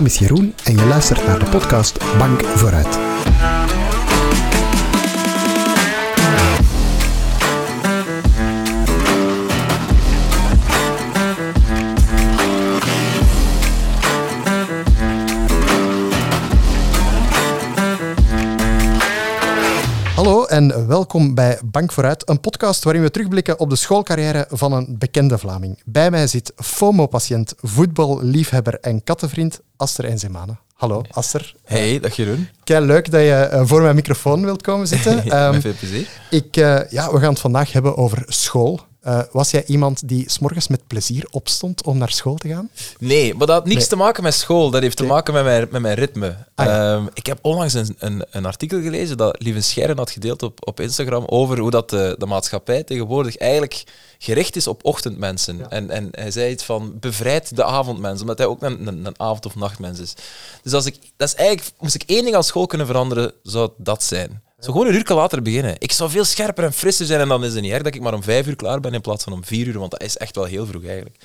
naam is Jeroen en je luistert naar de podcast Bank Vooruit. En welkom bij Bank Vooruit, een podcast waarin we terugblikken op de schoolcarrière van een bekende Vlaming. Bij mij zit FOMO-patiënt, voetballiefhebber en kattenvriend Aster Enzemane. Hallo, Aster. Hey, dag Jeroen. Kei leuk dat je eh, voor mijn microfoon wilt komen zitten. ja, Ehm, met veel plezier. ik, eh, ja, we gaan het vandaag hebben over school. Eh, was jij iemand die s'morgens met plezier opstond om naar school te gaan? Nee, maar dat had niks Nee. te maken met school. Dat heeft te maken met mijn, met mijn ritme. Ah, ja. Ehm, ik heb onlangs een, een, een artikel gelezen dat Lieven Scheire had gedeeld op, op Instagram over hoe dat de, de maatschappij tegenwoordig eigenlijk gericht is op ochtendmensen. Ja. En, en hij zei iets van bevrijd de avondmens, omdat hij ook een, een, een avond- of nachtmens is. Dus als ik, dat is eigenlijk, moest ik één ding aan school kunnen veranderen, zou dat zijn. Zo gewoon een uur later beginnen. Ik zou veel scherper en frisser zijn en dan is het niet erg dat ik maar om vijf uur klaar ben in plaats van om vier uur, want dat is echt wel heel vroeg eigenlijk.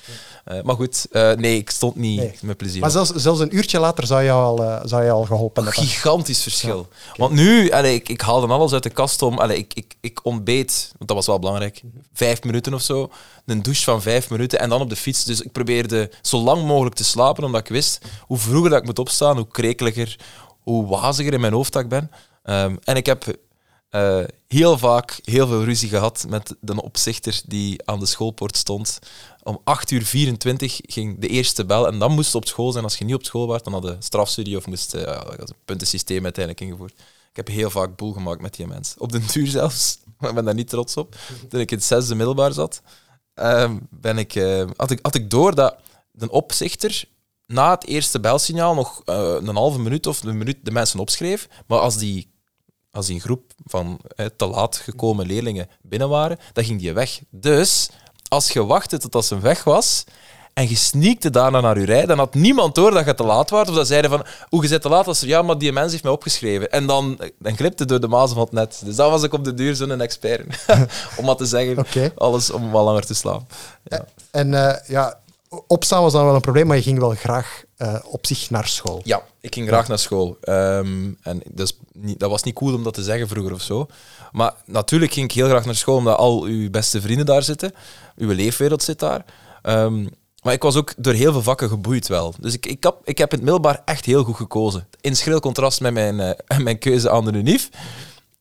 Eh, maar goed, eh, nee, ik stond niet Nee. met plezier. Maar zelfs, zelfs een uurtje later zou je al, eh, zou je al geholpen Een hebben. gigantisch verschil. Want nu, allee, ik, ik haalde alles uit de kast om. Allee, ik, ik, ik ontbeet, want dat was wel belangrijk, vijf minuten of zo. Een douche van vijf minuten en dan op de fiets. Dus ik probeerde zo lang mogelijk te slapen, omdat ik wist hoe vroeger dat ik moet opstaan, hoe krekeliger, hoe waziger in mijn hoofd dat ik ben. Ehm, en ik heb eh, heel vaak heel veel ruzie gehad met de opzichter die aan de schoolpoort stond. Om 8 uur 24 ging de eerste bel en dan moest je op school zijn. Als je niet op school was, dan had je strafstudie of moest was een puntensysteem uiteindelijk ingevoerd. Ik heb heel vaak boel gemaakt met die mensen. Op den duur zelfs, maar ik ben daar niet trots op. Toen ik in het zesde middelbaar zat, ehm, ben ik, eh, had, ik, had ik door dat de opzichter na het eerste belsignaal nog eh, een halve minuut of een minuut de mensen opschreef. Maar als die, als die een groep van te laat gekomen leerlingen binnen waren, dan ging die weg. Dus als je wachtte tot als ze weg was en je sneakte daarna naar je rij, dan had niemand door dat je te laat was. Of dat zeiden van, hoe je zit te laat? Als er, ja, maar die mens heeft mij opgeschreven. En dan, dan glipte door de mazen van het net. Dus dat was ik op de duur zo'n expert. om maar te zeggen, alles om wat langer te slapen. Ja. En eh, ja, opstaan was dan wel een probleem, maar je ging wel graag eh, op zich naar school. Ja, ik ging graag naar school. Ehm, en niet, dat was niet cool om dat te zeggen vroeger of zo. Maar natuurlijk ging ik heel graag naar school, omdat al uw beste vrienden daar zitten. Uw leefwereld zit daar. Ehm, maar ik was ook door heel veel vakken geboeid wel. Dus ik, ik, heb, ik heb in het middelbaar echt heel goed gekozen. In schril contrast met mijn, eh, mijn keuze aan de UNIF.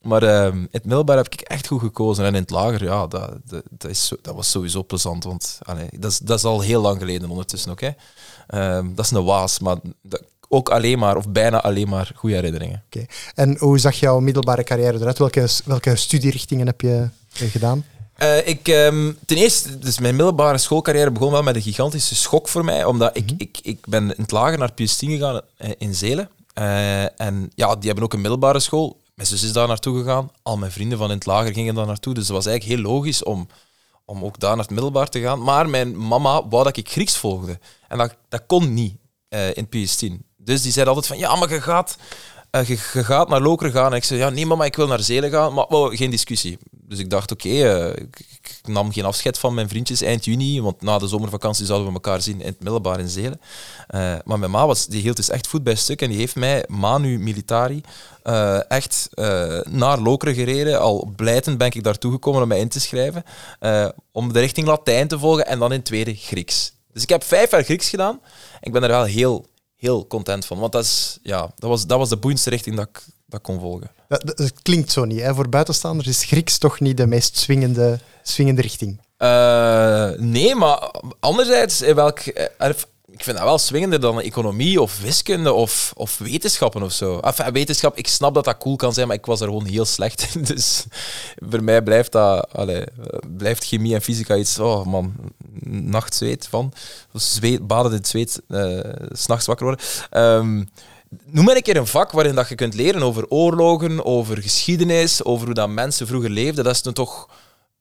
Maar ehm, in het middelbaar heb ik echt goed gekozen. En in het lager, ja, dat, dat, dat, is dat was sowieso plezant. Want allee, dat, is, dat is al heel lang geleden ondertussen ook. Hè. Ehm, dat is een waas, maar dat, ook alleen maar, of bijna alleen maar, goede herinneringen. Oké. En hoe zag jouw middelbare carrière eruit? Welke, welke studierichtingen heb je eh, gedaan? Eh, ik, ehm, ten eerste, dus mijn middelbare schoolcarrière begon wel met een gigantische schok voor mij, omdat ik, ik, ik ben in het lager naar PS10 gegaan eh, in Zelen. En ja, die hebben ook een middelbare school. Mijn zus is daar naartoe gegaan. Al mijn vrienden van in het lager gingen daar naartoe. Dus het was eigenlijk heel logisch om, om ook daar naar het middelbaar te gaan. Maar mijn mama wou dat ik Grieks volgde. En dat, dat kon niet eh, in PS10. Dus die zei altijd van, ja, maar je gaat, eh, je, je gaat naar Lokeren gaan. En ik zei, ja, nee mama, ik wil naar Zelen gaan. Maar geen discussie. Dus ik dacht, oké, eh, ik, nam geen afscheid van mijn vriendjes eind juni, want na de zomervakantie zouden we elkaar zien in het middelbaar in Zelen. Eh, maar mijn ma was, die hield dus echt voet bij stuk en die heeft mij manu militari eh, echt eh, naar Lokeren gereden. Al blijtend ben ik daartoe gekomen om mij in te schrijven, eh, om de richting Latijn te volgen en dan in tweede Grieks. Dus ik heb vijf jaar Grieks gedaan ik ben er wel heel, heel content van, want dat, is, ja, dat, was, dat was de boeiendste richting dat ik, dat kon volgen. Dat, dat- dat klinkt zo niet. Hè? Voor buitenstaanders is Grieks toch niet de meest swingende, swingende richting. Eh, nee, maar anderzijds, in welk, eh, ik vind dat wel swingender dan economie of wiskunde of, of wetenschappen of zo. Enfin, wetenschap, ik snap dat dat cool kan zijn, maar ik was er gewoon heel slecht in. Dus voor mij blijft, dat, allee, eh, blijft chemie en fysica iets, oh man, nachtzweet van. Zweet, baden in het zweet, s s'nachts wakker worden. Ehm, Noem maar een keer een vak waarin dat je kunt leren over oorlogen, over geschiedenis, over hoe dat mensen vroeger leefden. Dat is dan toch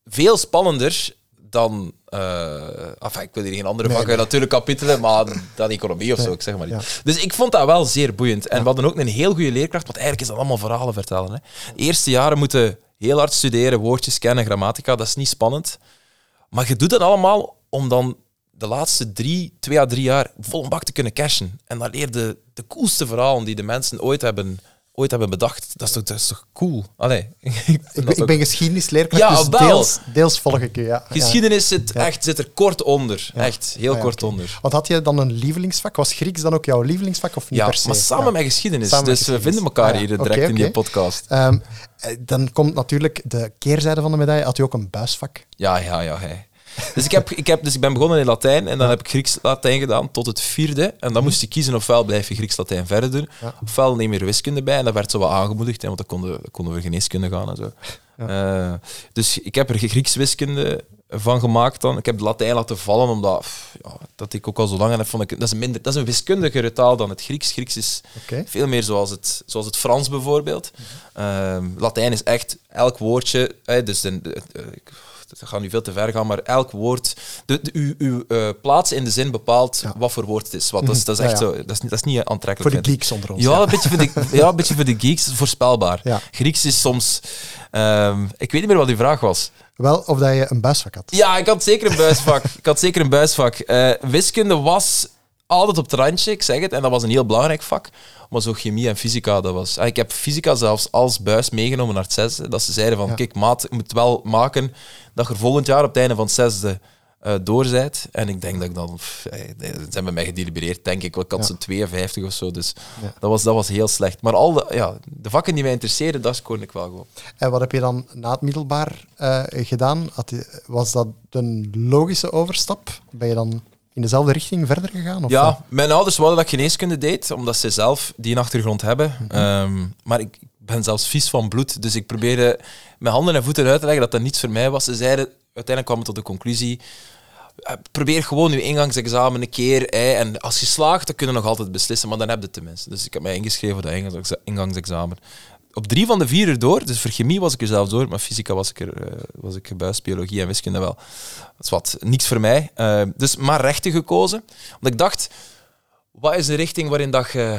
veel spannender dan... enfin, ik wil hier geen andere Nee, vakken nee. natuurlijk kapitelen, maar dan economie of zo, ik zeg maar ja. iets. Dus ik vond dat wel zeer boeiend. En we hadden ook een heel goede leerkracht, want eigenlijk is dat allemaal verhalen vertellen. Hè. De eerste jaren moeten heel hard studeren, woordjes kennen, grammatica, dat is niet spannend. Maar je doet dat allemaal om dan de laatste drie, twee à drie jaar vol een bak te kunnen cashen. En dan leerde de coolste verhalen die de mensen ooit hebben, ooit hebben bedacht. Dat is toch, dat is toch cool? Allee, ik ben, ook- ben geschiedenisleerkracht, Ja, dus deels, deels volg ik je. Ja. Geschiedenis zit, Ja. echt, zit er kort onder. Echt, heel Ah, kort onder. Want had je dan een lievelingsvak? Was Grieks dan ook jouw lievelingsvak of niet Ja, per se? maar samen met geschiedenis. Samen dus we vinden elkaar Ah, hier direct in die podcast. Ehm, eh, dan komt natuurlijk de keerzijde van de medaille. Had u ook een buisvak? Ja, ja, ja. Hij. Dus, ik heb, ik heb, dus ik ben begonnen in Latijn en dan heb ik Grieks-Latijn gedaan tot het vierde. En dan moest je kiezen ofwel blijf je Grieks-Latijn verder ofwel neem je wiskunde bij. En dat werd zo wat aangemoedigd, hè, want dan konden, konden we geneeskunde gaan en zo. Eh, dus ik heb er Grieks-wiskunde van gemaakt dan. Ik heb de Latijn laten vallen, omdat pff, ja, dat ik ook al zo lang en dat vond ik dat is een minder, dat is een wiskundigere taal dan het Grieks. Grieks is veel meer zoals het, zoals het Frans bijvoorbeeld. Ehm, Latijn is echt elk woordje, eh, dus de, de- de- dat gaat nu veel te ver gaan, maar elk woord, de, de, uw, uw eh, plaats in de zin bepaalt Ja. wat voor woord het is. Wat, dat, is dat is echt ja. zo, dat is, niet- dat is niet Voor aantrekkelijk. de vind ik. geeks onder ons. Ja, een beetje voor de, ja, een beetje voor de geeks, voorspelbaar. Grieks is soms... ehm, ik weet niet meer wat die vraag was. Wel, of dat je een buisvak had. Ja, ik had zeker een buisvak. ik had zeker een buisvak. Eh, wiskunde was altijd op het randje, ik zeg het. En dat was een heel belangrijk vak. Maar zo chemie en fysica, dat was... Ah, ik heb fysica zelfs als buis meegenomen naar het zesde. Dat ze zeiden van, Ja. kijk maat, je moet wel maken dat je volgend jaar op het einde van het zesde eh doorzijt. En ik denk dat ik dan... pff, eh, Ze hebben met mij gedelibereerd, denk ik. Ik had Ja. zo'n 52 of zo, dus Ja. dat, was, dat was heel slecht. Maar al de, ja, de vakken die mij interesseerden, dat kon ik wel gewoon. En wat heb je dan na het middelbaar eh, gedaan? Was dat een logische overstap? Ben je dan in dezelfde richting verder gegaan? Of Ja, wat? mijn ouders wilden dat ik geneeskunde deed, omdat ze zelf die een achtergrond hebben. Ehm, maar ik ben zelfs vies van bloed, dus ik probeerde met handen en voeten uit te leggen dat dat niets voor mij was. Ze zeiden, uiteindelijk kwam ik tot de conclusie, eh, probeer gewoon je ingangsexamen een keer. Hè, en als je slaagt, dan kun je nog altijd beslissen, maar dan heb je het tenminste. Dus ik heb mij ingeschreven voor dat ingangs- ingangsexamen. Op drie van de vier erdoor, dus voor chemie was ik er zelfs door, maar fysica was ik, er, eh, was ik gebuist, biologie en wiskunde wel. Dat is wat, niks voor mij. Eh, dus maar rechten gekozen. Want ik dacht, wat is de richting waarin dat je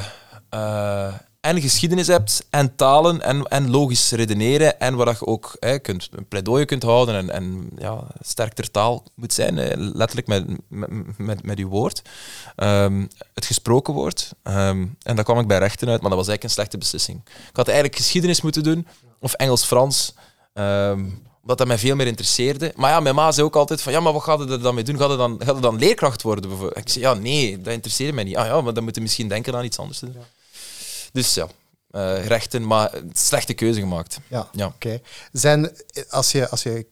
eh, en geschiedenis hebt, en talen, en, en logisch redeneren, en waar je ook hè, kunt, een pleidooi kunt houden en, en ja, sterk ter taal moet zijn, eh, letterlijk met, met, met, woord. Ehm, het gesproken woord. Ehm, en daar kwam ik bij rechten uit, maar dat was eigenlijk een slechte beslissing. Ik had eigenlijk geschiedenis moeten doen, of Engels-Frans. Ehm, omdat dat mij veel meer interesseerde. Maar ja, mijn ma zei ook altijd van, ja, maar wat gaat er dan mee doen? Gaat je dan, gaat dan leerkracht worden? Ik zei, ja, nee, dat interesseert mij niet. Ah ja, maar dan moet je misschien denken aan iets anders doen. Dus ja, eh, rechten, maar slechte keuze gemaakt. Ja, Ja. oké. Zijn, als, je, als je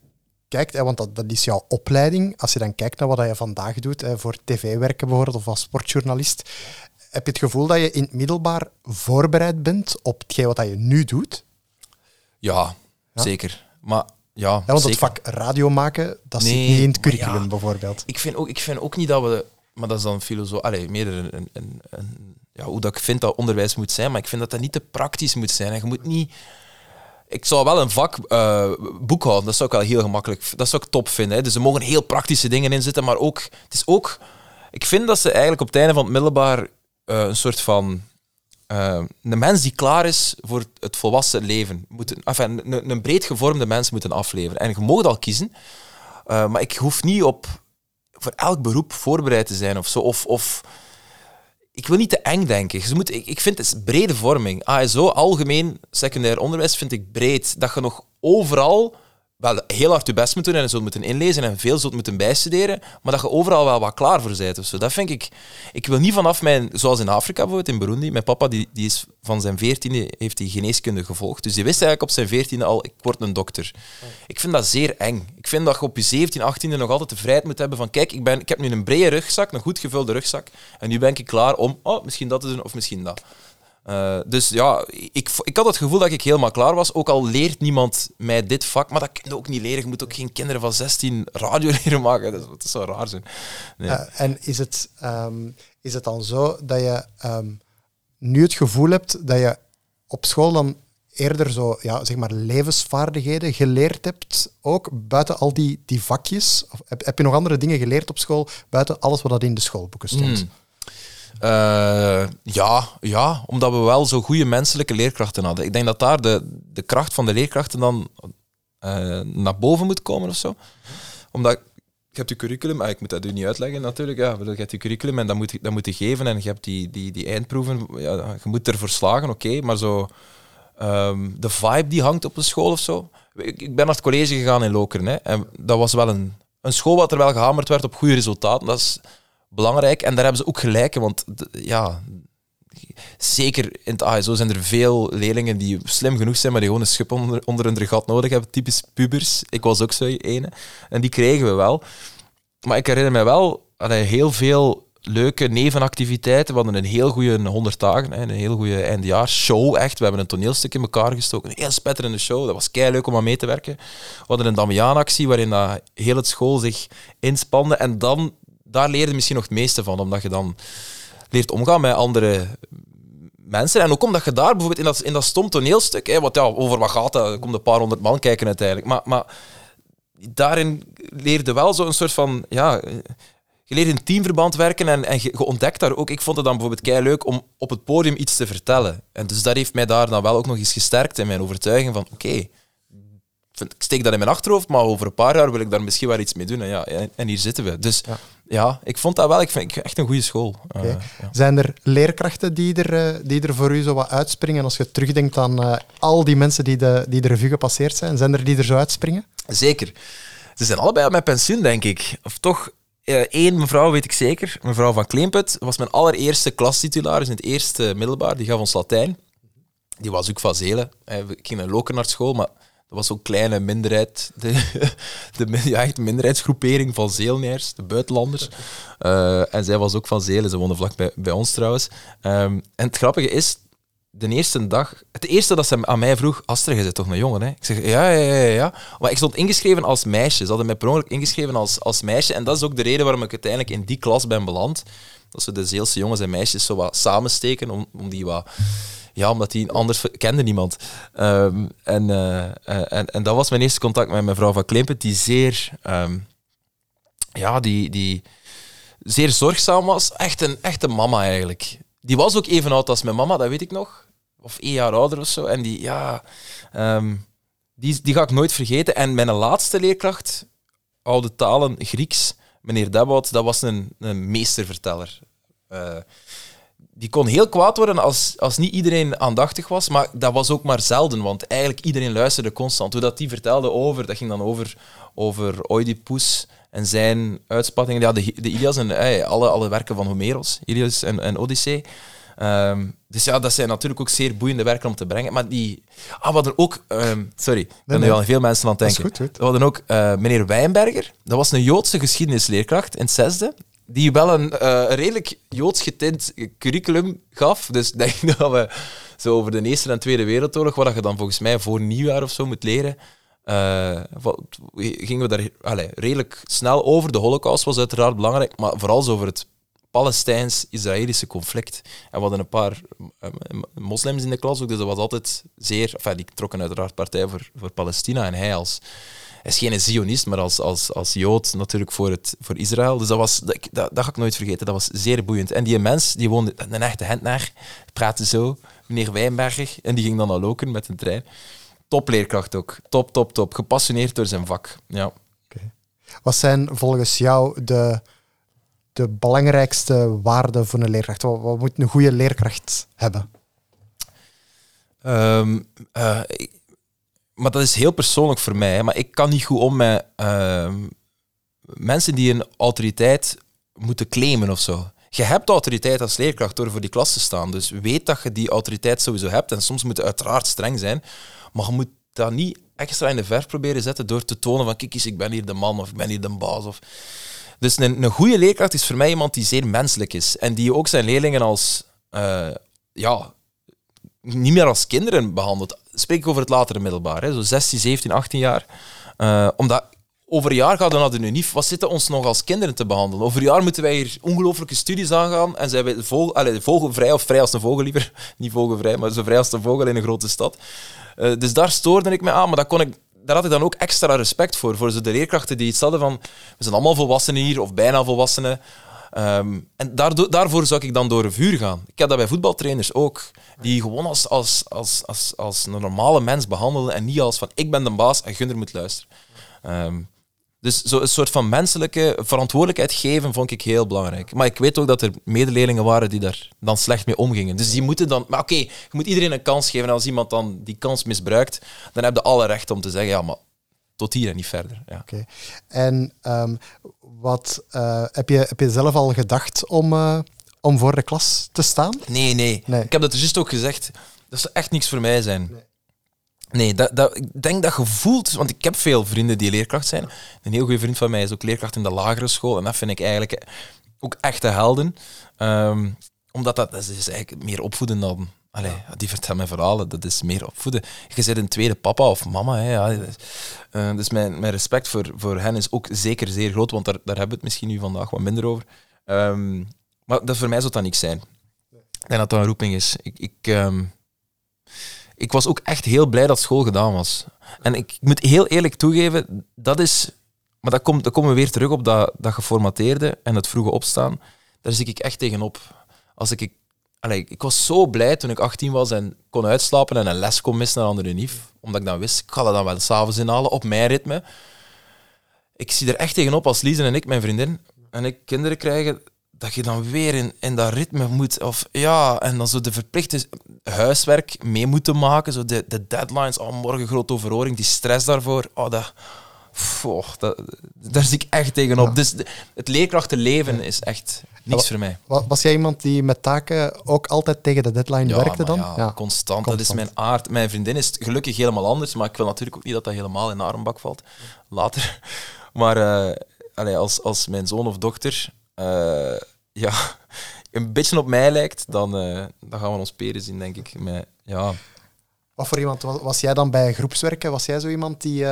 kijkt, hè, want dat, dat is jouw opleiding, als je dan kijkt naar wat je vandaag doet, hè, voor tv werken bijvoorbeeld, of als sportjournalist, heb je het gevoel dat je in het middelbaar voorbereid bent op hetgeen wat je nu doet? Ja, Ja? zeker. Maar ja, Ja, want zeker. het vak radio maken, dat zit niet in het curriculum ja. bijvoorbeeld. Ik vind ook, ik vind ook niet dat we... Maar dat is dan filosoof... Allee, meer een, een, een- ja, hoe dat ik vind dat onderwijs moet zijn, maar ik vind dat dat niet te praktisch moet zijn. En je moet niet... Ik zou wel een vak eh, boekhouden, dat zou ik wel heel gemakkelijk... Dat zou ik top vinden. Hè. Dus er mogen heel praktische dingen in zitten, maar ook... Het is ook... Ik vind dat ze eigenlijk op het einde van het middelbaar eh, een soort van... eh, een mens die klaar is voor het volwassen leven. Moet, enfin, een, een breed gevormde mens moeten afleveren. En je mag al kiezen, maar ik hoef niet op voor elk beroep voorbereid te zijn of zo. Of, of ik wil niet te eng denken. Je moet, ik, ik vind het brede vorming. ASO, algemeen secundair onderwijs, vind ik breed. Dat je nog overal wel heel hard je best moet doen en zult moeten inlezen en veel zult moeten bijstuderen, maar dat je overal wel wat klaar voor bent. Of zo. Dat vind ik... Ik wil niet vanaf mijn... Zoals in Afrika bijvoorbeeld, in Burundi. Mijn papa die, die is van zijn veertiende heeft hij geneeskunde gevolgd. Dus die wist eigenlijk op zijn veertiende al, ik word een dokter. Ik vind dat zeer eng. Ik vind dat je op je 17, 18e nog altijd de vrijheid moet hebben van kijk, ik, ben, ik heb nu een brede rugzak, een goed gevulde rugzak, en nu ben ik klaar om oh, misschien dat te doen of misschien dat. Uh, dus ja, ik, ik had het gevoel dat ik helemaal klaar was. Ook al leert niemand mij dit vak, maar dat kun je ook niet leren. Je moet ook geen kinderen van 16 radio leren maken. Dat, dat zou raar zijn. Nee. Uh, en is het, um, is het dan zo dat je um, nu het gevoel hebt dat je op school dan eerder zo, ja, zeg maar, levensvaardigheden geleerd hebt, ook buiten al die, die vakjes? Of heb, heb je nog andere dingen geleerd op school, buiten alles wat dat in de schoolboeken stond? Mm. Uh, ja, ja, omdat we wel zo goede menselijke leerkrachten hadden. Ik denk dat daar de, de kracht van de leerkrachten dan uh, naar boven moet komen of zo. Omdat je hebt je curriculum, ah, ik moet dat u niet uitleggen natuurlijk, ja, je hebt je curriculum en dat moet, dat moet je geven en je hebt die, die, die eindproeven, ja, je moet ervoor slagen, oké, maar zo ehm, de vibe die hangt op een school of zo. Ik, ben naar het college gegaan in Lokeren hè, en dat was wel een, een school waar er wel gehamerd werd op goede resultaten, dat is belangrijk en daar hebben ze ook gelijk, want ja, zeker in het ASO zijn er veel leerlingen die slim genoeg zijn, maar die gewoon een schub onder, onder hun gat nodig hebben. Typisch pubers. Ik was ook zo ene. En die kregen we wel. Maar ik herinner me wel allee, heel veel leuke nevenactiviteiten. We hadden een heel goede 100 dagen, een heel goede eindejaarsshow. Echt. We hebben een toneelstuk in elkaar gestoken. Een heel spetterende show. Dat was kei leuk om aan mee te werken. We hadden een Damiaan-actie waarin dat heel het school zich inspande. En dan, daar leerde je misschien nog het meeste van, omdat je dan leert omgaan met andere mensen. En ook omdat je daar bijvoorbeeld in dat, in dat stom toneelstuk, hè, wat ja, over wat gaat dat? Er komt een paar honderd man kijken uiteindelijk. Maar, maar daarin leerde wel zo'n soort van, ja, je leert in teamverband werken en, en je, ontdekt daar ook. Ik vond het dan bijvoorbeeld kei leuk om op het podium iets te vertellen. En dus dat heeft mij daar dan wel ook nog eens gesterkt in mijn overtuiging van, oké, ik steek dat in mijn achterhoofd, maar over een paar jaar wil ik daar misschien wel iets mee doen. En, ja, en, hier zitten we. Dus. Ja. ik vond dat wel ik vind, echt een goede school. Eh, ja. Zijn er leerkrachten die er, eh, die er voor u zo wat uitspringen als je terugdenkt aan eh, al die mensen die de, die de revue gepasseerd zijn? Zijn er die er zo uitspringen? Zeker. Ze zijn allebei met pensioen, denk ik. Of toch, één mevrouw weet ik zeker. Mevrouw van Kleemput was mijn allereerste klastitularis in het eerste middelbaar. Die gaf ons Latijn. Die was ook van Zelen. Ik ging naar Loken naar school, maar dat was zo'n kleine minderheid. De, de, minderheidsgroepering van Zeelnaars, de buitenlanders. Eh, en zij was ook van Zelen. Ze woonde vlak bij, bij ons trouwens. Ehm, en het grappige is, de eerste dag, het eerste dat ze aan mij vroeg, Astrid, je bent toch een jongen, hè? Ik zeg, ja, ja, ja, ja. Maar ik stond ingeschreven als meisje. Ze hadden mij per ongeluk ingeschreven als, als meisje. En dat is ook de reden waarom ik uiteindelijk in die klas ben beland. Dat ze de Zeelse jongens en meisjes zo wat samensteken, om, om die wat... Ja, omdat die anders kende niemand. Ehm, en, eh, eh, en, en dat was mijn eerste contact met mevrouw van Klimpet, die zeer... ehm, ja, die... die zeer zorgzaam was. Echt een, echt een mama eigenlijk. Die was ook even oud als mijn mama, dat weet ik nog. Of één jaar ouder of zo. En die, ja, ehm, die, die ga ik nooit vergeten. En mijn laatste leerkracht, oude talen, Grieks, meneer Debout, dat was een, een meesterverteller. Eh, die kon heel kwaad worden als, als niet iedereen aandachtig was, maar dat was ook maar zelden, want eigenlijk iedereen luisterde constant. Hoe dat die vertelde over, dat ging dan over, over Oedipus en zijn uitspattingen. Ja, de, de Ilias en alle, alle werken van Homeros, Ilias en, en Odyssee. Ehm, dus ja, dat zijn natuurlijk ook zeer boeiende werken om te brengen. Maar die... Ah, we hadden ook... ehm, sorry, ik ben nu al veel mensen aan het Dat is denken. goed, goed. We hadden ook eh, meneer Wijnberger. Dat was een Joodse geschiedenisleerkracht in het zesde. Die wel een eh, redelijk Joods getint curriculum gaf. Dus ik denk dat we zo over de Eerste en Tweede Wereldoorlog, wat je dan volgens mij voor nieuwjaar of zo moet leren, eh, gingen we daar allee, redelijk snel over. De Holocaust was uiteraard belangrijk, maar vooral over het Palestijns-Israëlische conflict. En we hadden een paar eh, moslims in de klas ook, dus dat was altijd zeer... Enfin, die trokken uiteraard partij voor, voor Palestina en hij als... Hij is geen Zionist, maar als, als, als Jood natuurlijk voor, het, voor Israël. Dus dat, was, dat, dat, dat ga ik nooit vergeten. Dat was zeer boeiend. En die mens, die woonde een echte Hentenaar, praatte zo, meneer Wijnberger, en die ging dan naar Loken met een trein. Topleerkracht ook. Top, top, top. Gepassioneerd door zijn vak. Ja. Wat zijn volgens jou de, de belangrijkste waarden voor een leerkracht? Wat, wat moet een goede leerkracht hebben? Ehm, eh, ik- maar dat is heel persoonlijk voor mij. Maar ik kan niet goed om met ehm, mensen die een autoriteit moeten claimen of zo. Je hebt autoriteit als leerkracht door voor die klas te staan. Dus weet dat je die autoriteit sowieso hebt. En soms moet je uiteraard streng zijn. Maar je moet dat niet extra in de verf proberen zetten door te tonen van kijk ik ben hier de man of ik ben hier de baas. Of... Dus een, een goede leerkracht is voor mij iemand die zeer menselijk is. En die ook zijn leerlingen als... eh, ja, niet meer als kinderen behandeld. Spreek ik over het latere middelbaar, hè, zo 16, 17, 18 jaar. Eh, omdat over een jaar gaat dan naar de UNIF. Wat zitten ons nog als kinderen te behandelen? Over een jaar moeten wij hier ongelooflijke studies aangaan en zijn wij allez, vogelvrij, of vrij als een vogel liever. Niet vogelvrij, maar zo vrij als een vogel in een grote stad. Eh, dus daar stoorde ik me aan, maar dat kon ik, daar had ik dan ook extra respect voor. Voor de leerkrachten die iets hadden van, we zijn allemaal volwassenen hier, of bijna volwassenen. Ehm, en daarvoor zou ik dan door een vuur gaan. Ik heb dat bij voetbaltrainers ook. Die gewoon als, als, als, als, als een normale mens behandelen en niet als van ik ben de baas en Gunder moet luisteren. Ehm, Dus zo een soort van menselijke verantwoordelijkheid geven vond ik heel belangrijk. Maar ik weet ook dat er medeleerlingen waren die daar dan slecht mee omgingen. Dus die moeten dan... Maar oké, je moet iedereen een kans geven. En als iemand dan die kans misbruikt, dan heb je alle recht om te zeggen, ja, maar tot hier en niet verder. Ja. Oké. En ehm, wat uh, heb, je, heb je zelf al gedacht om, uh, om voor de klas te staan? Nee, nee, Nee. Ik heb dat juist ook gezegd. Dat zou echt niks voor mij zijn. Nee, dat, dat, ik denk dat je voelt, want ik heb veel vrienden die leerkracht zijn. Een heel goede vriend van mij is ook leerkracht in de lagere school. En dat vind ik eigenlijk ook echte helden. Ehm, omdat dat, dat is eigenlijk meer opvoeden dan... Allee, die vertellen mij verhalen, dat is meer opvoeden. Je bent een tweede papa of mama. Hè, ja. Uh, dus mijn, mijn respect voor, voor hen is ook zeker zeer groot, want daar, daar hebben we het misschien nu vandaag wat minder over. Ehm, maar dat voor mij zou dat niks zijn. Ik denk dat dat een roeping is. Ik, ik, um, ik was ook echt heel blij dat school gedaan was. En ik moet heel eerlijk toegeven, dat is... Maar dat komt, dan komen we weer terug op dat, dat geformateerde en het vroege opstaan. Daar zie ik echt tegenop. Als ik, allee, ik was zo blij toen ik 18 was en kon uitslapen en een les kon missen naar andere nief. Omdat ik dan wist, ik ga dat dan wel s'avonds inhalen op mijn ritme. Ik zie er echt tegenop als Lies en ik, mijn vriendin, en ik kinderen krijgen, dat je dan weer in, in dat ritme moet. Of ja, en dan zo de verplichte huiswerk mee moeten maken. Zo de, de deadlines, oh, morgen grote overhoring, die stress daarvoor. Oh, dat, oh, dat, daar zie ik echt tegenop. Ja. Dus de, het leerkrachtenleven is echt niks voor mij. Was jij iemand die met taken ook altijd tegen de deadline ja, werkte dan? Ja, constant. constant. Dat is mijn aard. Mijn vriendin is gelukkig helemaal anders, maar ik wil natuurlijk ook niet dat dat helemaal in haar bak valt. Later. Maar uh, allee, als, als mijn zoon of dochter uh, ja, een beetje op mij lijkt, dan, uh, dan gaan we ons peren zien, denk ik. Met, ja. Wat voor iemand was, was, jij dan bij groepswerken? Was jij zo iemand die...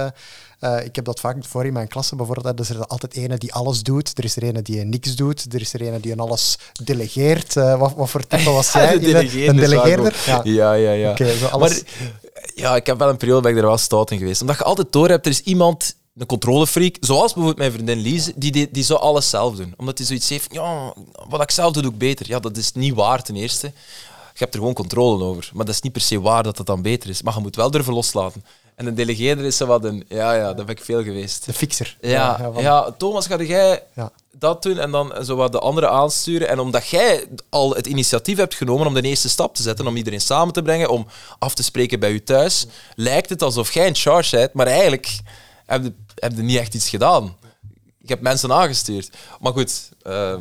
Uh, uh, ik heb dat vaak voor in mijn klasse bijvoorbeeld. Er is er altijd ene die alles doet. Er is er ene die niks doet. Er is er ene die alles delegeert. wat, wat voor type was jij? de een delegeerder? Ja, ja, ja. ja. Okay, zo alles... Maar, ja, ik heb wel een periode ben ik er wel stout in geweest. Omdat je altijd door hebt, er is iemand een controlefreak, zoals bijvoorbeeld mijn vriendin Lise, die, die, die zou alles zelf doen. Omdat hij zoiets heeft ja, wat ik zelf doe, doe ik beter. Ja, dat is niet waar ten eerste. Je hebt er gewoon controle over. Maar dat is niet per se waar dat dat dan beter is. Maar je moet wel durven loslaten. En een delegeerder is zo wat een... Ja, ja, dat ben ik veel geweest. De fixer. Ja, ja, van... ja Thomas, ga jij ja. dat doen en dan zo wat de anderen aansturen. En omdat jij al het initiatief hebt genomen om de eerste stap te zetten, om iedereen samen te brengen, om af te spreken bij je thuis, lijkt het alsof jij in charge bent, maar eigenlijk heb je, heb je niet echt iets gedaan. Ik heb mensen aangestuurd. Maar goed, uh,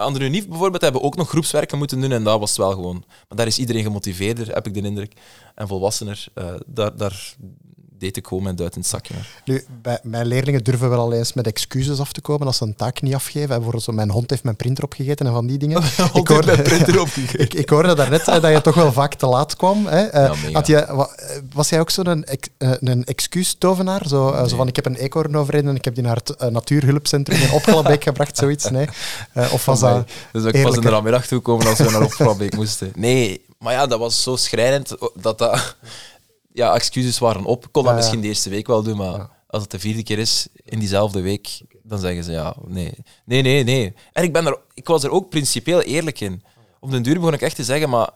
aan de UNIF bijvoorbeeld hebben ook nog groepswerken moeten doen en dat was wel gewoon. Maar daar is iedereen gemotiveerder, heb ik de indruk. En volwassener, uh, daar, daar deed ik gewoon mijn duit in het zakje. Nu, bij mijn leerlingen durven wel al eens met excuses af te komen als ze een taak niet afgeven. Bijvoorbeeld zo, mijn hond heeft mijn printer opgegeten en van die dingen. ik, hoorde, printer opgegeten. ik, ik hoorde daarnet uh, dat je toch wel vaak te laat kwam. Hè. Ja, had je, was jij ook zo'n een, een excuustovenaar? Zo, nee. zo van, ik heb een eekhoorn overreden en ik heb die naar het natuurhulpcentrum in Opgalabeek gebracht, zoiets. Nee. of was dat Dus ik was in de namiddag toekomen als we naar Opgalabeek moesten. Nee, maar ja, dat was zo schrijnend dat dat ja, excuses waren op. Ik kon dat misschien de eerste week wel doen, maar als het de vierde keer is in diezelfde week, dan zeggen ze ja, nee. Nee, nee, nee. En ik, ben er, ik was er ook principieel eerlijk in. Op den duur begon ik echt te zeggen, maar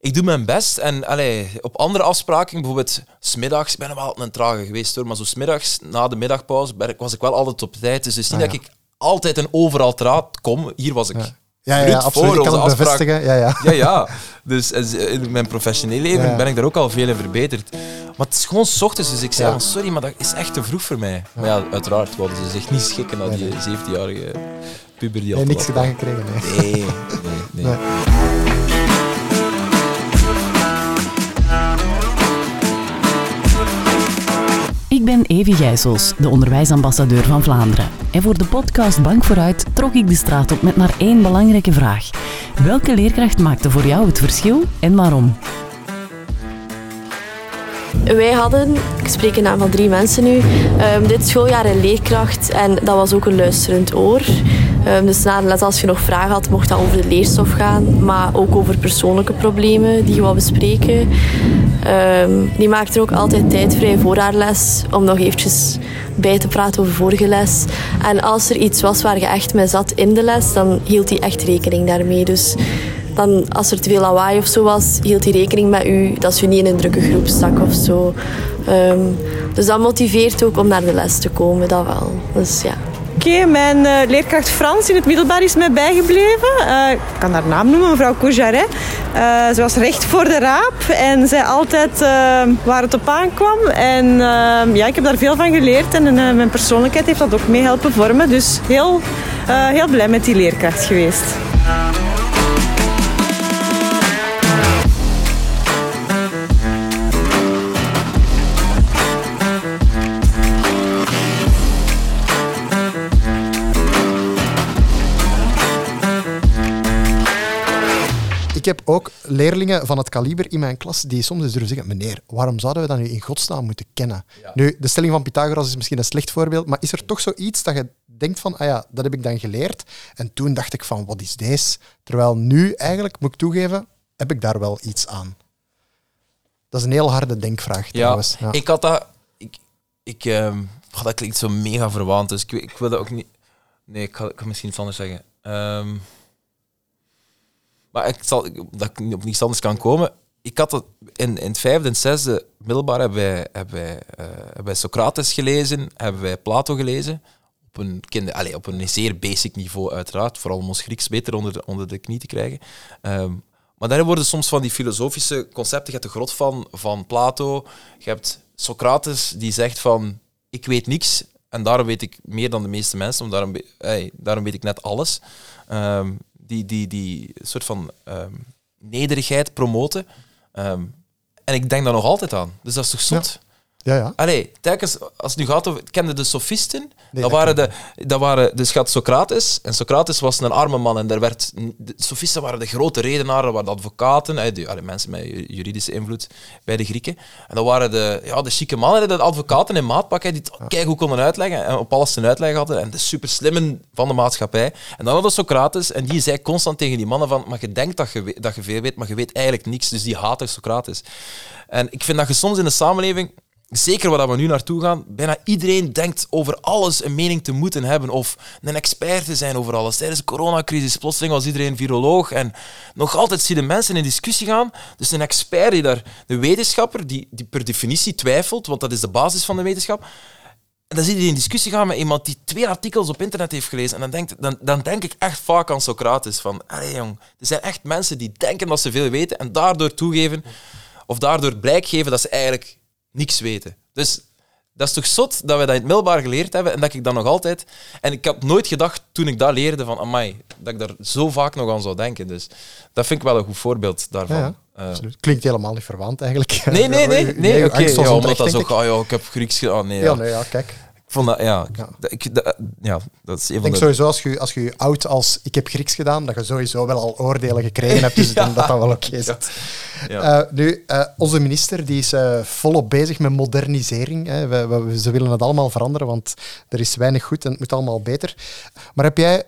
ik doe mijn best. En allee, op andere afspraken, bijvoorbeeld smiddags, ik ben wel altijd een trage geweest hoor, maar zo smiddags, na de middagpauze, was ik wel altijd op tijd. Dus het is niet dat ik altijd en overal te raad kom. Hier was ik. Ja, ja, absoluut. Ik kan het bevestigen. Ja, ja. ja, ja. Dus in mijn professionele leven ja, ja. ben ik daar ook al veel in verbeterd. Maar het is gewoon s ochtends, dus ik zei van sorry, maar dat is echt te vroeg voor mij. Maar ja, uiteraard wilden ze zich niet schikken naar die 17-jarige puber die al nee, niks gedaan gekregen. Nee, nee, nee. nee. Ben Evie Gijsels, de onderwijsambassadeur van Vlaanderen. En voor de podcast Bank vooruit trok ik de straat op met maar één belangrijke vraag. Welke leerkracht maakte voor jou het verschil en waarom? Wij hadden, ik spreek in naam van drie mensen nu, um, dit schooljaar een leerkracht en dat was ook een luisterend oor. Um, dus na les, als je nog vragen had, mocht dat over de leerstof gaan, maar ook over persoonlijke problemen die wou bespreken. Um, die maakte er ook altijd tijd vrij voor haar les om nog eventjes bij te praten over vorige les. En als er iets was waar je echt mee zat in de les, dan hield hij echt rekening daarmee. Dus dan, als er te veel lawaai of zo was, hield hij rekening met u dat ze niet in een drukke groep stak of zo. Ehm, dus dat motiveert ook om naar de les te komen, dat wel. Dus ja. Mijn eh, leerkracht Frans in het middelbaar is mij bijgebleven. Eh, ik kan haar naam noemen, mevrouw Coujaret. Uh, ze was recht voor de raap en zei altijd waar het op aankwam. En ja, ik heb daar veel van geleerd en mijn persoonlijkheid heeft dat ook mee helpen vormen. Dus heel, heel blij met die leerkracht geweest. Heb ook leerlingen van het kaliber in mijn klas die soms eens durven zeggen, meneer, waarom zouden we dat nu in godsnaam moeten kennen? Nu, de stelling van Pythagoras is misschien een slecht voorbeeld, maar is er toch zoiets dat je denkt van, ah ja, dat heb ik dan geleerd. En toen dacht ik van, wat is deze? Terwijl nu eigenlijk, moet ik toegeven, heb ik daar wel iets aan. Dat is een heel harde denkvraag trouwens. Ja, ik had dat... Ik, ik, uh, dat klinkt zo mega verwaand, dus ik, ik wil dat ook niet... Nee, ik ga, ik misschien iets anders zeggen. Um, maar ik zal, dat ik op niets anders kan komen. Ik had het in, in het vijfde en zesde middelbaar hebben wij, hebben, uh, hebben wij Socrates gelezen, hebben wij Plato gelezen. Op een, kinder, allez, op een zeer basic niveau uiteraard, vooral om ons Grieks beter onder de, onder de knie te krijgen. Um, maar daar worden soms van die filosofische concepten, je hebt de grot van, van Plato, je hebt Socrates die zegt van ik weet niks en daarom weet ik meer dan de meeste mensen, want daarom, hey, daarom weet ik net alles. Um, die, die, die soort van um, nederigheid promoten. Um, en ik denk daar nog altijd aan. Dus dat is toch zot? Ja, ja. Allee, telkens, als het nu gaat over... Kende de sofisten? dat, waren de, dat waren... Dus gaat Socrates. En Socrates was een arme man. En daar werd... De sofisten waren de grote redenaren, waren de advocaten. Allee, mensen met juridische invloed bij de Grieken. En dat waren de, ja, de chique mannen, de advocaten in maatpak, die het kijk hoe konden uitleggen. En op alles een uitleg hadden. En de super slimmen van de maatschappij. En dan hadden Socrates. En die zei constant tegen die mannen van... Maar je denkt dat je, dat je veel weet, maar je weet eigenlijk niks. Dus die haatte Socrates. En ik vind dat je soms in de samenleving zeker waar we nu naartoe gaan, bijna iedereen denkt over alles een mening te moeten hebben of een expert te zijn over alles. Tijdens de coronacrisis plotseling was iedereen viroloog en nog altijd zie je mensen in discussie gaan. Dus een expert die daar, de wetenschapper die, die per definitie twijfelt, want dat is de basis van de wetenschap. En dan zie je in discussie gaan met iemand die twee artikels op internet heeft gelezen. En dan, denkt, dan, dan denk ik echt vaak aan Socrates. Van, allee jong, er zijn echt mensen die denken dat ze veel weten en daardoor toegeven, of daardoor blijk geven dat ze eigenlijk niks weten. Dus dat is toch zot dat we dat in het middelbaar geleerd hebben en dat ik dat nog altijd... En ik had nooit gedacht toen ik dat leerde van, amai, dat ik daar zo vaak nog aan zou denken. Dus dat vind ik wel een goed voorbeeld daarvan. Ja, uh, Klinkt helemaal niet verwaand eigenlijk. Nee, nee, nee. nee, Oké, ja, omdat dat zo... Oh, ja, ik heb Grieks gedaan. nee, ja. nee, ja, kijk vond dat, ja, ja. Ik, dat, ja, dat is een ik denk sowieso als je, als je oud als ik heb Grieks gedaan, dat je sowieso wel al oordelen gekregen hebt. Dus ik denk dat dat wel oké is. Ja. Uh, nu, uh, onze minister die is uh, volop bezig met modernisering. Hè. We, we, ze willen het allemaal veranderen, want er is weinig goed en het moet allemaal beter. Maar heb jij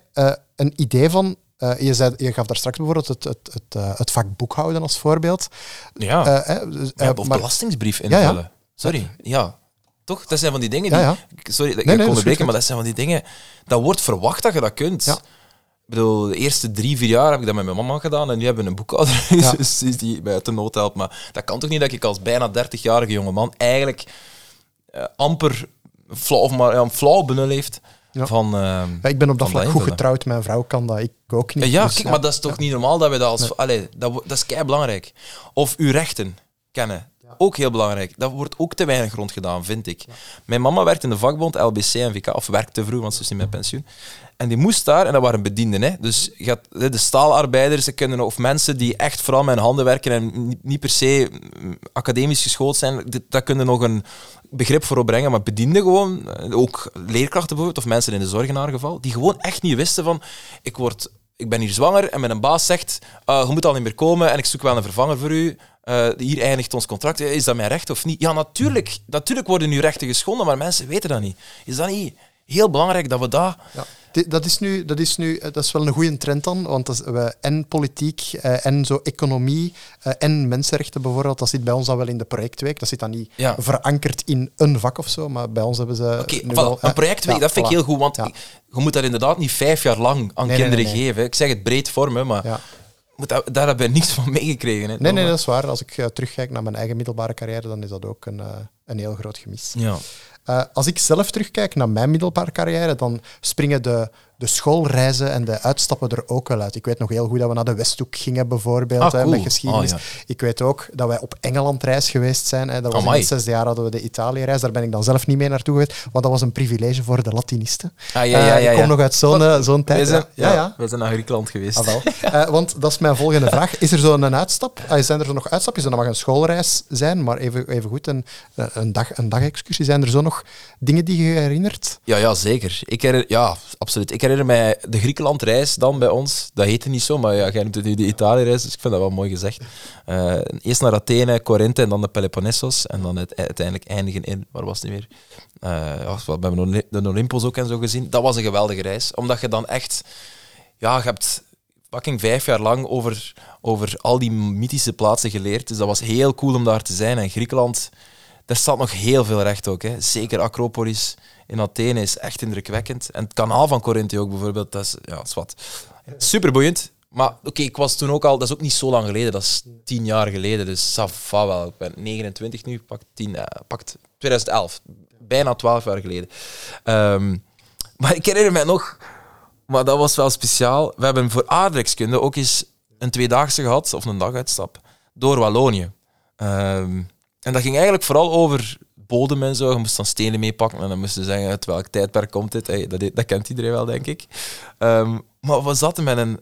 een idee van je, zei, je gaf daar straks bijvoorbeeld het, het, het, het vak boekhouden als voorbeeld. Ja, uh, of maar, belastingsbrief invullen. Sorry, ja. Toch? Dat zijn van die dingen die... Sorry, ik nee, onderbreken, maar dat zijn van die dingen... Dat wordt verwacht dat je dat kunt. Ja. Ik bedoel, de eerste drie, vier jaar heb ik dat met mijn mama gedaan en nu hebben we een boekhouder ja. dus die mij uit de nood helpt. Maar dat kan toch niet dat ik als bijna 30-jarige jongeman eigenlijk uh, amper flauw, of maar, ja, flauw benul heeft van... Uh, ja, ik ben op dat vlak goed getrouwd, mijn vrouw kan dat, ik ook niet. Ja, dus kijk, maar dat is toch niet normaal dat we dat als... Nee. Allee, dat, dat is kei belangrijk. Of uw rechten kennen. Ook heel belangrijk. Dat wordt ook te weinig rond gedaan, vind ik. Mijn mama werkte in de vakbond LBC en VK, of werkte vroeg, want ze is niet met pensioen. En die moest daar, en dat waren bedienden. Hè. Dus de staalarbeiders kunnen, of mensen die echt vooral met handen werken en niet per se mm, academisch geschoold zijn, dat kunnen nog een begrip voor opbrengen. Maar bedienden gewoon, eh, ook leerkrachten bijvoorbeeld, of mensen in de zorg in haar geval, die gewoon echt niet wisten van, ik word ik ben hier zwanger en mijn baas zegt, uh, je moet al niet meer komen en ik zoek wel een vervanger voor u. Uh, hier eindigt ons contract. Is dat mijn recht of niet? Ja, natuurlijk. Natuurlijk worden nu rechten geschonden, maar mensen weten dat niet. Is dat niet heel belangrijk dat we dat... Ja. Dat is, nu, dat, is nu, dat is wel een goede trend dan, want dat is, we, en politiek en zo economie en mensenrechten bijvoorbeeld, dat zit bij ons dan wel in de projectweek. Dat zit dan niet ja. verankerd in een vak of zo, maar bij ons hebben ze... Oké, een projectweek, ja, dat vind ik heel goed, want je moet dat inderdaad niet vijf jaar lang aan kinderen geven. Ik zeg het breed vormen, maar moet daar heb je niks van meegekregen. hè. Nee, nee, dat is waar. Als ik eh, terugkijk naar mijn eigen middelbare carrière, dan is dat ook een, eh, een heel groot gemis. Ja. Eh, als ik zelf terugkijk naar mijn middelbare carrière, dan springen de, de schoolreizen en de uitstappen er ook wel uit. Ik weet nog heel goed dat we naar de Westhoek gingen, bijvoorbeeld, Ah, hè, met geschiedenis. Ah, ja. Ik weet ook dat wij op Engeland reis geweest zijn. Hè. Dat was in het zesde jaar hadden we de Italië-reis. Daar ben ik dan zelf niet mee naartoe geweest, want dat was een privilege voor de Latinisten. Ah, ja, ja, Eh, ja, ik kom nog uit zo'n eh, zo'n tijd. Zijn, ja, ja. wij zijn naar Griekenland geweest. Ah, wel. Eh, want dat is mijn volgende vraag. Is er zo'n uitstap? Ah, zijn er zo nog uitstapjes? Dat mag een schoolreis zijn, maar even, even goed een, een, dag, een dagexcursie. Zijn er zo nog dingen die je herinnert? Ja, ja, zeker. Ik herinner, ja, absoluut. Ik herinner mij de Griekenland-reis dan bij ons. Dat heette niet zo, maar ja, jij noemt het nu de Italië-reis, dus ik vind dat wel mooi gezegd. Eh, eerst naar Athene, Corinthe en dan de Peloponnesos. En dan het, uiteindelijk eindigen in, waar was het niet meer? Eh, ja, we hebben de Olympos ook en zo gezien. Dat was een geweldige reis, omdat je dan echt... Ja, je hebt fucking vijf jaar lang over, over al die mythische plaatsen geleerd. Dus dat was heel cool om daar te zijn. En Griekenland, daar staat nog heel veel recht ook. Hè. Zeker Acropolis in Athene is echt indrukwekkend. En het kanaal van Corinthië ook bijvoorbeeld, dat is, ja, dat is wat. Super boeiend. Maar oké, ik was toen ook al, dat is ook niet zo lang geleden, dat is tien jaar geleden, dus ça va wel. Ik ben 29 nu, pakt, 10, eh, pakt 2011, bijna 12 jaar geleden. Ehm, maar ik herinner mij nog, maar dat was wel speciaal. We hebben voor aardrijkskunde ook eens een tweedaagse gehad, of een daguitstap, door Wallonië. Ehm, en dat ging eigenlijk vooral over bodem en zo. Je moest dan stenen meepakken en dan moesten ze zeggen uit welk tijdperk komt dit. Hey, dat, dat kent iedereen wel, denk ik. Ehm, maar we zaten met een...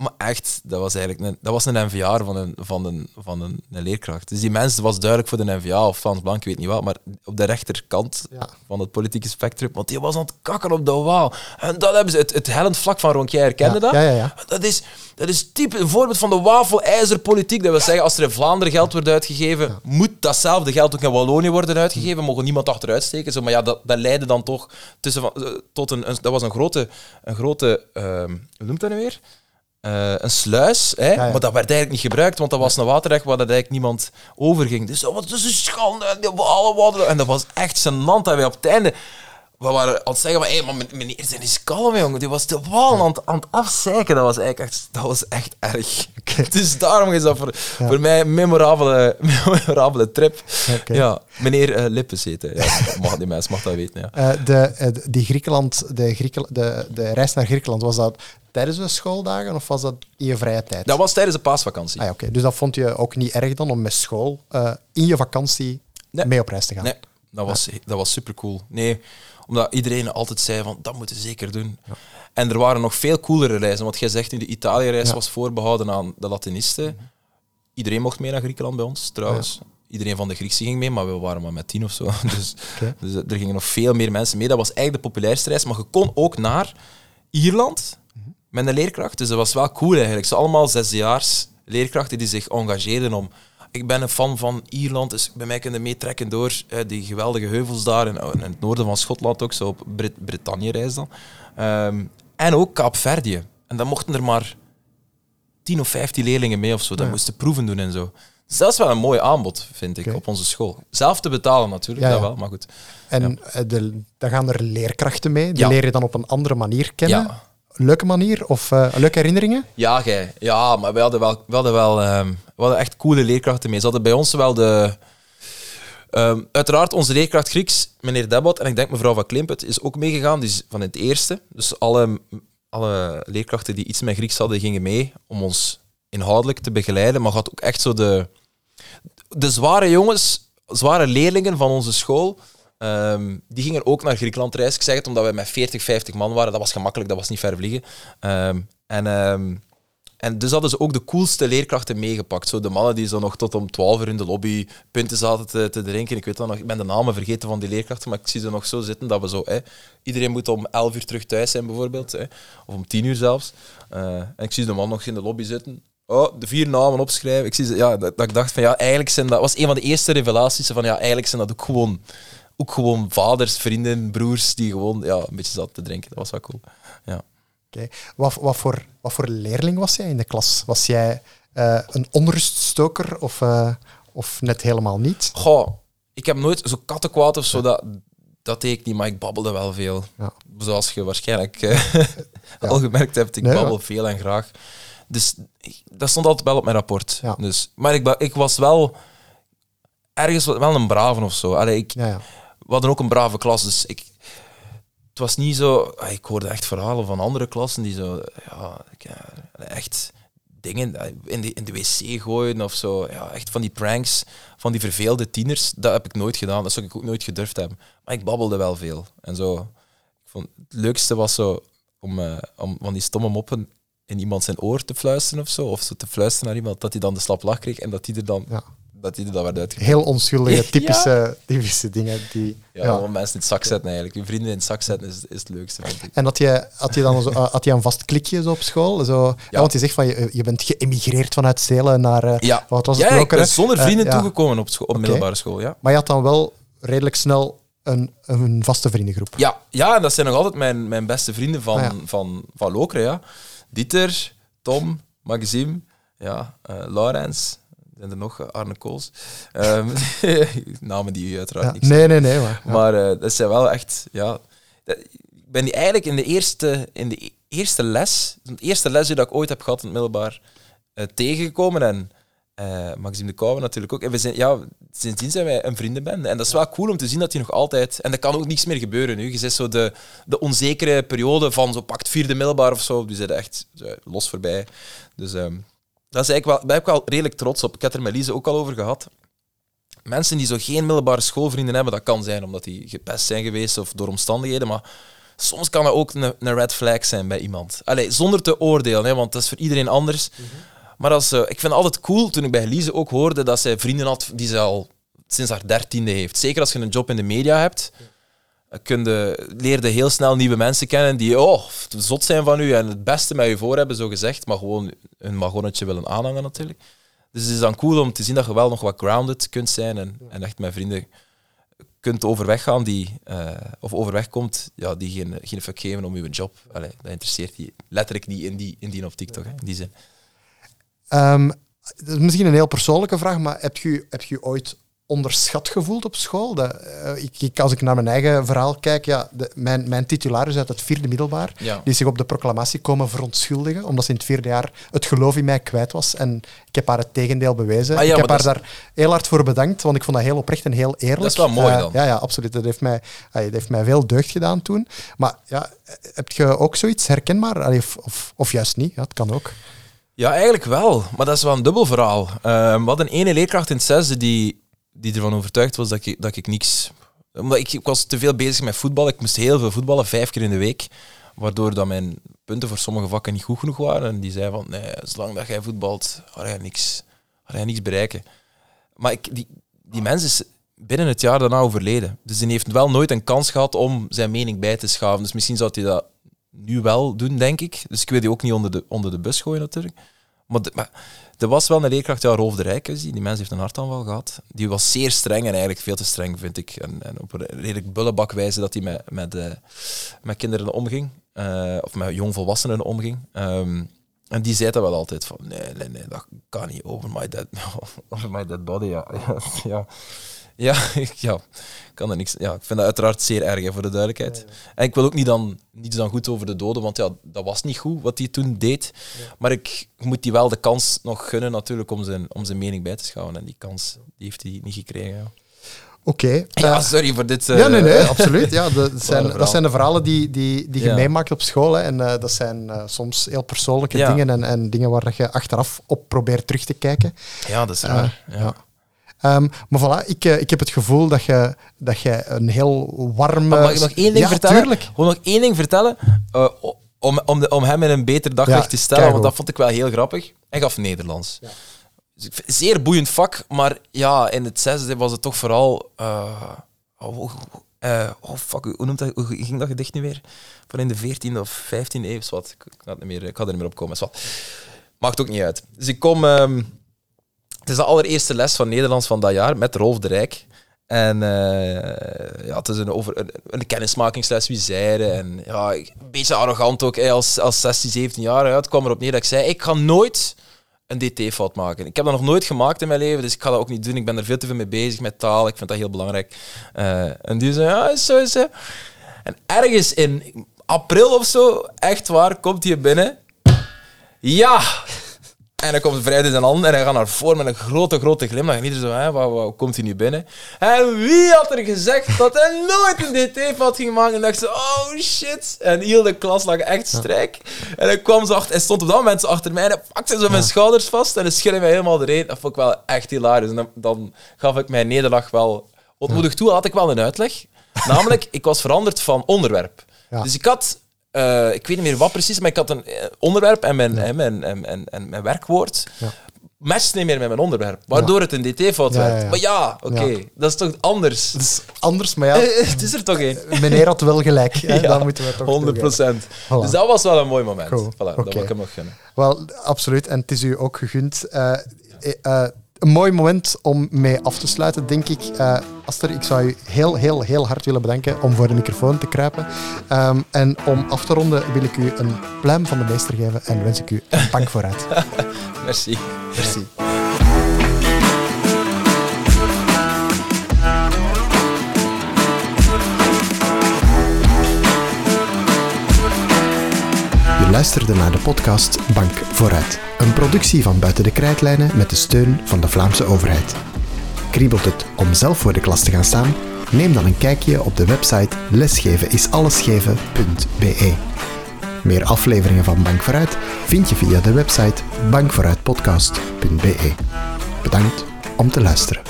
Maar echt, dat was eigenlijk een, dat was een NVA van een, van, een, van een, een leerkracht. Dus die mens was duidelijk voor de NVA of Frans Blank, ik weet niet wat, maar op de rechterkant Ja. van het politieke spectrum. Want die was aan het kakken op de waal. En dat hebben ze, het, het hellend vlak van Ronquier, herkende Ja, dat? ja. Dat is, dat is type een voorbeeld van de wafelijzerpolitiek. Dat wil zeggen, als er in Vlaanderen geld wordt uitgegeven, moet datzelfde geld ook in Wallonië worden uitgegeven. Mogen niemand achteruit steken. Zo, maar ja, dat, dat leidde dan toch tussen van, eh, tot een, een- Dat was een grote. Een grote ehm, hoe noemt dat nu weer? Eh, een sluis, hè? ja. maar dat werd eigenlijk niet gebruikt, want dat was een waterrecht waar dat eigenlijk niemand overging. Dus dat was dus een schande, walen hadden- En dat was echt zijn land dat wij op het einde... We waren aan het zeggen, van, hey, maar meneer, zijn is kalm, jongen. Die was de wal aan, het- aan het afzeiken. Dat was eigenlijk echt, dat was echt erg. Dus daarom is dat voor, voor mij een memorabele, memorabele trip. Ja, meneer eh, Lippes. Ja, mag, die mens mag dat weten, ja. Eh, de, die Griekenland, de, de, de reis naar Griekenland, was dat tijdens de schooldagen of was dat in je vrije tijd? Dat was tijdens de paasvakantie. Ah, ja, oké. Dus dat vond je ook niet erg dan om met school eh, in je vakantie Nee. mee op reis te gaan? Nee, dat was, dat was super cool. Nee, omdat iedereen altijd zei van dat moeten ze zeker doen. En er waren nog veel coolere reizen. Want jij zegt nu, de Italië-reis Ja. was voorbehouden aan de Latinisten. Iedereen mocht mee naar Griekenland bij ons, trouwens. Iedereen van de Griekse ging mee, maar we waren maar met tien of zo. Dus, dus er gingen nog veel meer mensen mee. Dat was eigenlijk de populairste reis. Maar je kon ook naar Ierland met een leerkracht. Dus dat was wel cool eigenlijk. Ze allemaal zesdejaars leerkrachten die zich engageerden om... Ik ben een fan van Ierland, dus bij mij kunnen meetrekken door eh, die geweldige heuvels daar in, in het noorden van Schotland ook, zo op Brit Brittannië-reis dan. Ehm, en ook Kaapverdië. En dan mochten er maar 10 of 15 leerlingen mee of zo. Dat Ja. moesten proeven doen en zo. Dus dat is wel een mooi aanbod, vind ik, op onze school. Zelf te betalen natuurlijk, Ja, dat wel, maar goed. En eh, de, dan gaan er leerkrachten mee. Die leer je dan op een andere manier kennen. Leuke manier of eh, leuke herinneringen? Ja, jij. Ja, maar we hadden wel, we hadden wel ehm, we hadden echt coole leerkrachten mee. Ze hadden bij ons wel de... ehm, uiteraard onze leerkracht Grieks, meneer Debot, en ik denk mevrouw van Klimpet, is ook meegegaan, die is van het eerste. Dus alle, alle leerkrachten die iets met Grieks hadden, gingen mee om ons inhoudelijk te begeleiden. Maar had ook echt zo de... De zware jongens, zware leerlingen van onze school, ehm, die gingen ook naar Griekenland reizen. Ik zeg het omdat we met 40, 50 man waren. Dat was gemakkelijk, dat was niet ver vliegen. Ehm, en, ehm, en dus hadden ze ook de coolste leerkrachten meegepakt. Zo de mannen die zo nog tot om 12 uur in de lobby punten zaten te, drinken. Ik weet dat nog, ik ben de namen vergeten van die leerkrachten, maar ik zie ze nog zo zitten dat we zo... Iedereen moet om 11 uur terug thuis zijn, bijvoorbeeld. Of om 10 uur zelfs. Eh, en ik zie de man nog in de lobby zitten. Oh, de vier namen opschrijven. Ik zie ze, ja, dat, dat ik dacht van ja, eigenlijk zijn dat was een van de eerste revelaties van ja, eigenlijk zijn dat ook gewoon, ook gewoon vaders, vrienden, broers die gewoon ja, een beetje zaten te drinken. Dat was wel cool. Ja. Oké. Wat, wat, voor, wat voor leerling was jij in de klas? Was jij eh, een onruststoker of, eh, of net helemaal niet? Goh, ik heb nooit zo kattenkwaad of zo, dat, dat deed ik niet, maar ik babbelde wel veel. Ja. Zoals je waarschijnlijk eh, al gemerkt hebt, ik Nee, babbel veel en graag. Dus ik- dat stond altijd wel op mijn rapport. Dus, maar ik, ik was wel ergens wel een brave of zo. Allee, ik, Ja, ja. We hadden ook een brave klas, dus ik, het was niet zo... ah, Ik hoorde echt verhalen van andere klassen die zo... Ja, echt dingen eh, in de, in de wc gooien of zo. Ja, echt van die pranks, van die verveelde tieners. Dat heb ik nooit gedaan. Dat zou ik ook nooit gedurfd hebben. Maar ik babbelde wel veel. En zo... Ik vond, het leukste was zo om, eh, om van die stomme moppen in iemand zijn oor te fluisteren of zo. Of zo te fluisteren naar iemand, dat hij dan de slap lach kreeg en dat hij er dan, Ja. Dat hij er dan werd uitgekomen. Heel onschuldige, typische, typische dingen. Die, Ja, ja. mensen in het zak zetten eigenlijk. Je vrienden in het zak zetten is, is het leukste, vind ik. En had je, had je dan zo, eh, had je een vast klikje zo op school? Zo, ja. Ja. want je zegt van je, je bent geëmigreerd vanuit Zelen naar. eh, Ja, Wat was het? ik ben zonder Eh, vrienden ja. toegekomen op, school, op middelbare school, ja. Maar je had dan wel redelijk snel een, een vaste vriendengroep. Ja, ja, en dat zijn nog altijd mijn, mijn beste vrienden van, Ah, van, van Lokeren, ja. Dieter, Tom, Maxime, ja, eh Laurens, zijn er nog, eh, Arne Kools. Ehm, namen die u uiteraard Ja. niks Nee, nee, nee. Maar, ja. Maar eh, dat zijn wel echt, ja. dat- Ik ben die eigenlijk in de eerste, in de eerste les, de eerste les die dat ik ooit heb gehad in het middelbaar, eh, tegengekomen. En Maxime de Kouwen natuurlijk ook. En we zijn, ja, sindsdien zijn wij een vriendenbende. En dat is wel cool om te zien dat hij nog altijd... En er kan ook niks meer gebeuren nu. Je zit zo de, de onzekere periode van zo pakt vierde middelbaar of zo. Die zijn echt eh, los voorbij. Dus ehm, dat is eigenlijk wel, daar ben ik wel redelijk trots op. Ik heb er met Lise ook al over gehad mensen die zo geen middelbare schoolvrienden hebben, dat kan zijn omdat die gepest zijn geweest of door omstandigheden, maar soms kan dat ook een, een red flag zijn bij iemand. Allee, zonder te oordelen, hè, want dat is voor iedereen anders. Maar als, eh, ik vind het altijd cool, toen ik bij Lise ook hoorde dat zij vrienden had die ze al sinds haar dertiende heeft. Zeker als je een job in de media hebt, kun je, leer je heel snel nieuwe mensen kennen die oh, zot zijn van u en het beste met je voor hebben, zo gezegd, maar gewoon een magonnetje willen aanhangen natuurlijk. Dus het is dan cool om te zien dat je wel nog wat grounded kunt zijn en, en echt met vrienden kunt overweg gaan die, eh, of overweg komt, ja, die geen, geen fuck geven om je job. Allee, dat interesseert die letterlijk niet in die, in die optiek, toch? In die zin. Ehm, dat is misschien een heel persoonlijke vraag, maar heb je heb je ooit onderschat gevoeld op school? Dat, eh, ik, ik- als ik naar mijn eigen verhaal kijk, ja, de, mijn, mijn titularis uit het vierde middelbaar, Ja. die zich op de proclamatie komen verontschuldigen, omdat ze in het vierde jaar het geloof in mij kwijt was. En ik heb haar het tegendeel bewezen. Ah ja, ik heb haar daar heel hard voor bedankt, want ik vond dat heel oprecht en heel eerlijk. Dat is wel mooi Eh, dan. ja, ja, absoluut. Dat heeft, mij, dat heeft mij veel deugd gedaan toen. Maar ja, heb je ook zoiets herkenbaar? Allee, of, of, of juist niet? Ja, het kan ook. Ja, eigenlijk wel. Maar dat is wel een dubbel verhaal. Ehm, we hadden een ene leerkracht in het zesde die, die ervan overtuigd was dat ik, dat ik niks... Omdat ik, ik was te veel bezig met voetbal. Ik moest heel veel voetballen, vijf keer in de week. Waardoor dat mijn punten voor sommige vakken niet goed genoeg waren. En die zei van, nee, zolang dat jij voetbalt, ga je niks, ga je niks bereiken. Maar ik, die, die mens is binnen het jaar daarna overleden. Dus die heeft wel nooit een kans gehad om zijn mening bij te schaven. Dus misschien zou hij dat nu wel doen, denk ik. Dus ik wil die ook niet onder de, onder de bus gooien, natuurlijk. Maar, maar er was wel een leerkracht, ja, Rolf de Rijk, die. die mens heeft een hartaanval gehad. Die was zeer streng en eigenlijk veel te streng, vind ik. En, en op een redelijk bullebakwijze dat hij met, met, eh, met kinderen omging. Eh, of met jongvolwassenen omging. Ehm, en die zei dat wel altijd van, nee, nee, nee, dat kan niet. Over my dead, over my dead body, ja. ja, ja. Ik ja, kan er niks. Ja, ik vind dat uiteraard zeer erg, hè, voor de duidelijkheid. En ik wil ook niet dan, niets dan goed over de doden, want ja, dat was niet goed wat hij toen deed. Maar ik moet die wel de kans nog gunnen, natuurlijk, om zijn, om zijn mening bij te schouwen. En die kans die heeft hij niet gekregen. Ja, Oké. ja eh, sorry voor dit. eh, Ja, nee, nee, absoluut. Ja, dat, zijn, dat zijn de verhalen die, die, die je Ja. meemaakt op school. Hè. En eh, dat zijn eh, soms heel persoonlijke Ja. dingen en, en dingen waar je achteraf op probeert terug te kijken. Ja, dat is Eh, raar. ja. Ja. Ehm, maar voilà, ik, eh, ik heb het gevoel dat je, dat je een heel warme... Maar mag ik nog één ding ja, vertellen? tuurlijk. Gewoon nog één ding vertellen. eh, om, om, de, om hem in een beter daglicht Ja, te stellen, want dat vond ik wel heel grappig. Hij gaf Nederlands. Dus ik vind- zeer boeiend vak, maar ja, in het zesde was het toch vooral... eh, oh, oh, oh, fuck, hoe, noemt dat, hoe ging dat gedicht nu weer? Van in de 14e of 15e eeuw, wat. Ik, ik, het niet meer, ik ga er niet meer op komen. wat. Maakt ook niet uit. Dus ik kom... ehm, is de allereerste les van Nederlands van dat jaar met Rolf de Rijk. En eh, ja, het is een, over, een, kennismakingsles, wie zeiden. En ja, een beetje arrogant ook, als, als 16, 17 jaar. Ja, het kwam erop neer dat ik zei, ik ga nooit een DT-fout maken. Ik heb dat nog nooit gemaakt in mijn leven, dus ik ga dat ook niet doen. Ik ben er veel te veel mee bezig met taal, ik vind dat heel belangrijk. Eh, en die zei, ja, zo is het. En ergens in april of zo, echt waar, komt hij binnen. Ja! En dan komt vrijdag zijn hand en hij gaat naar voren met een grote, grote glimlach. En iedereen zo, hè, wat, wat komt hij nu binnen? En wie had er gezegd dat hij nooit een DT-fout ging maken? En dacht ze, oh shit. En heel de klas lag echt strijk. En hij kwam zo achter, hij stond op dat moment zo achter mij en hij pakte zo mijn schouders vast en hij schudde mij helemaal erin. Dat vond ik wel echt hilarisch. En dan, dan gaf ik mijn nederlaag wel ontmoedig toe. Had ik wel een uitleg. Namelijk, ik was veranderd van onderwerp. Ja. Dus ik had eh, ik weet niet meer wat precies, maar ik had een eh, onderwerp en mijn, hè, mijn, en, en, en mijn werkwoord. Ja. Matcht niet meer met mijn onderwerp, waardoor het een DT-fout werd. Maar ja, oké, dat is toch anders? Het is anders, maar ja, Eh, het is er toch één? meneer had wel gelijk. Hè? Dan moeten we toch 100 toegeven. Voilà. Dus dat was wel een mooi moment. Voilà, Dat wil ik hem nog gunnen. Wel, absoluut. En het is u ook gegund. Eh, eh, eh, een mooi moment om mee af te sluiten, denk ik. Eh Aster, ik zou u heel, heel, heel hard willen bedanken om voor de microfoon te kruipen. Ehm, en om af te ronden wil ik u een pluim van de meester geven en wens ik u een bank vooruit. Merci. Merci. Je luisterde naar de podcast Bank Vooruit. Een productie van Buiten de Krijtlijnen met de steun van de Vlaamse overheid. Kriebelt het om zelf voor de klas te gaan staan? Neem dan een kijkje op de website lesgevenisallesgeven.be. Meer afleveringen van Bank Vooruit vind je via de website bankvooruitpodcast.be. Bedankt om te luisteren.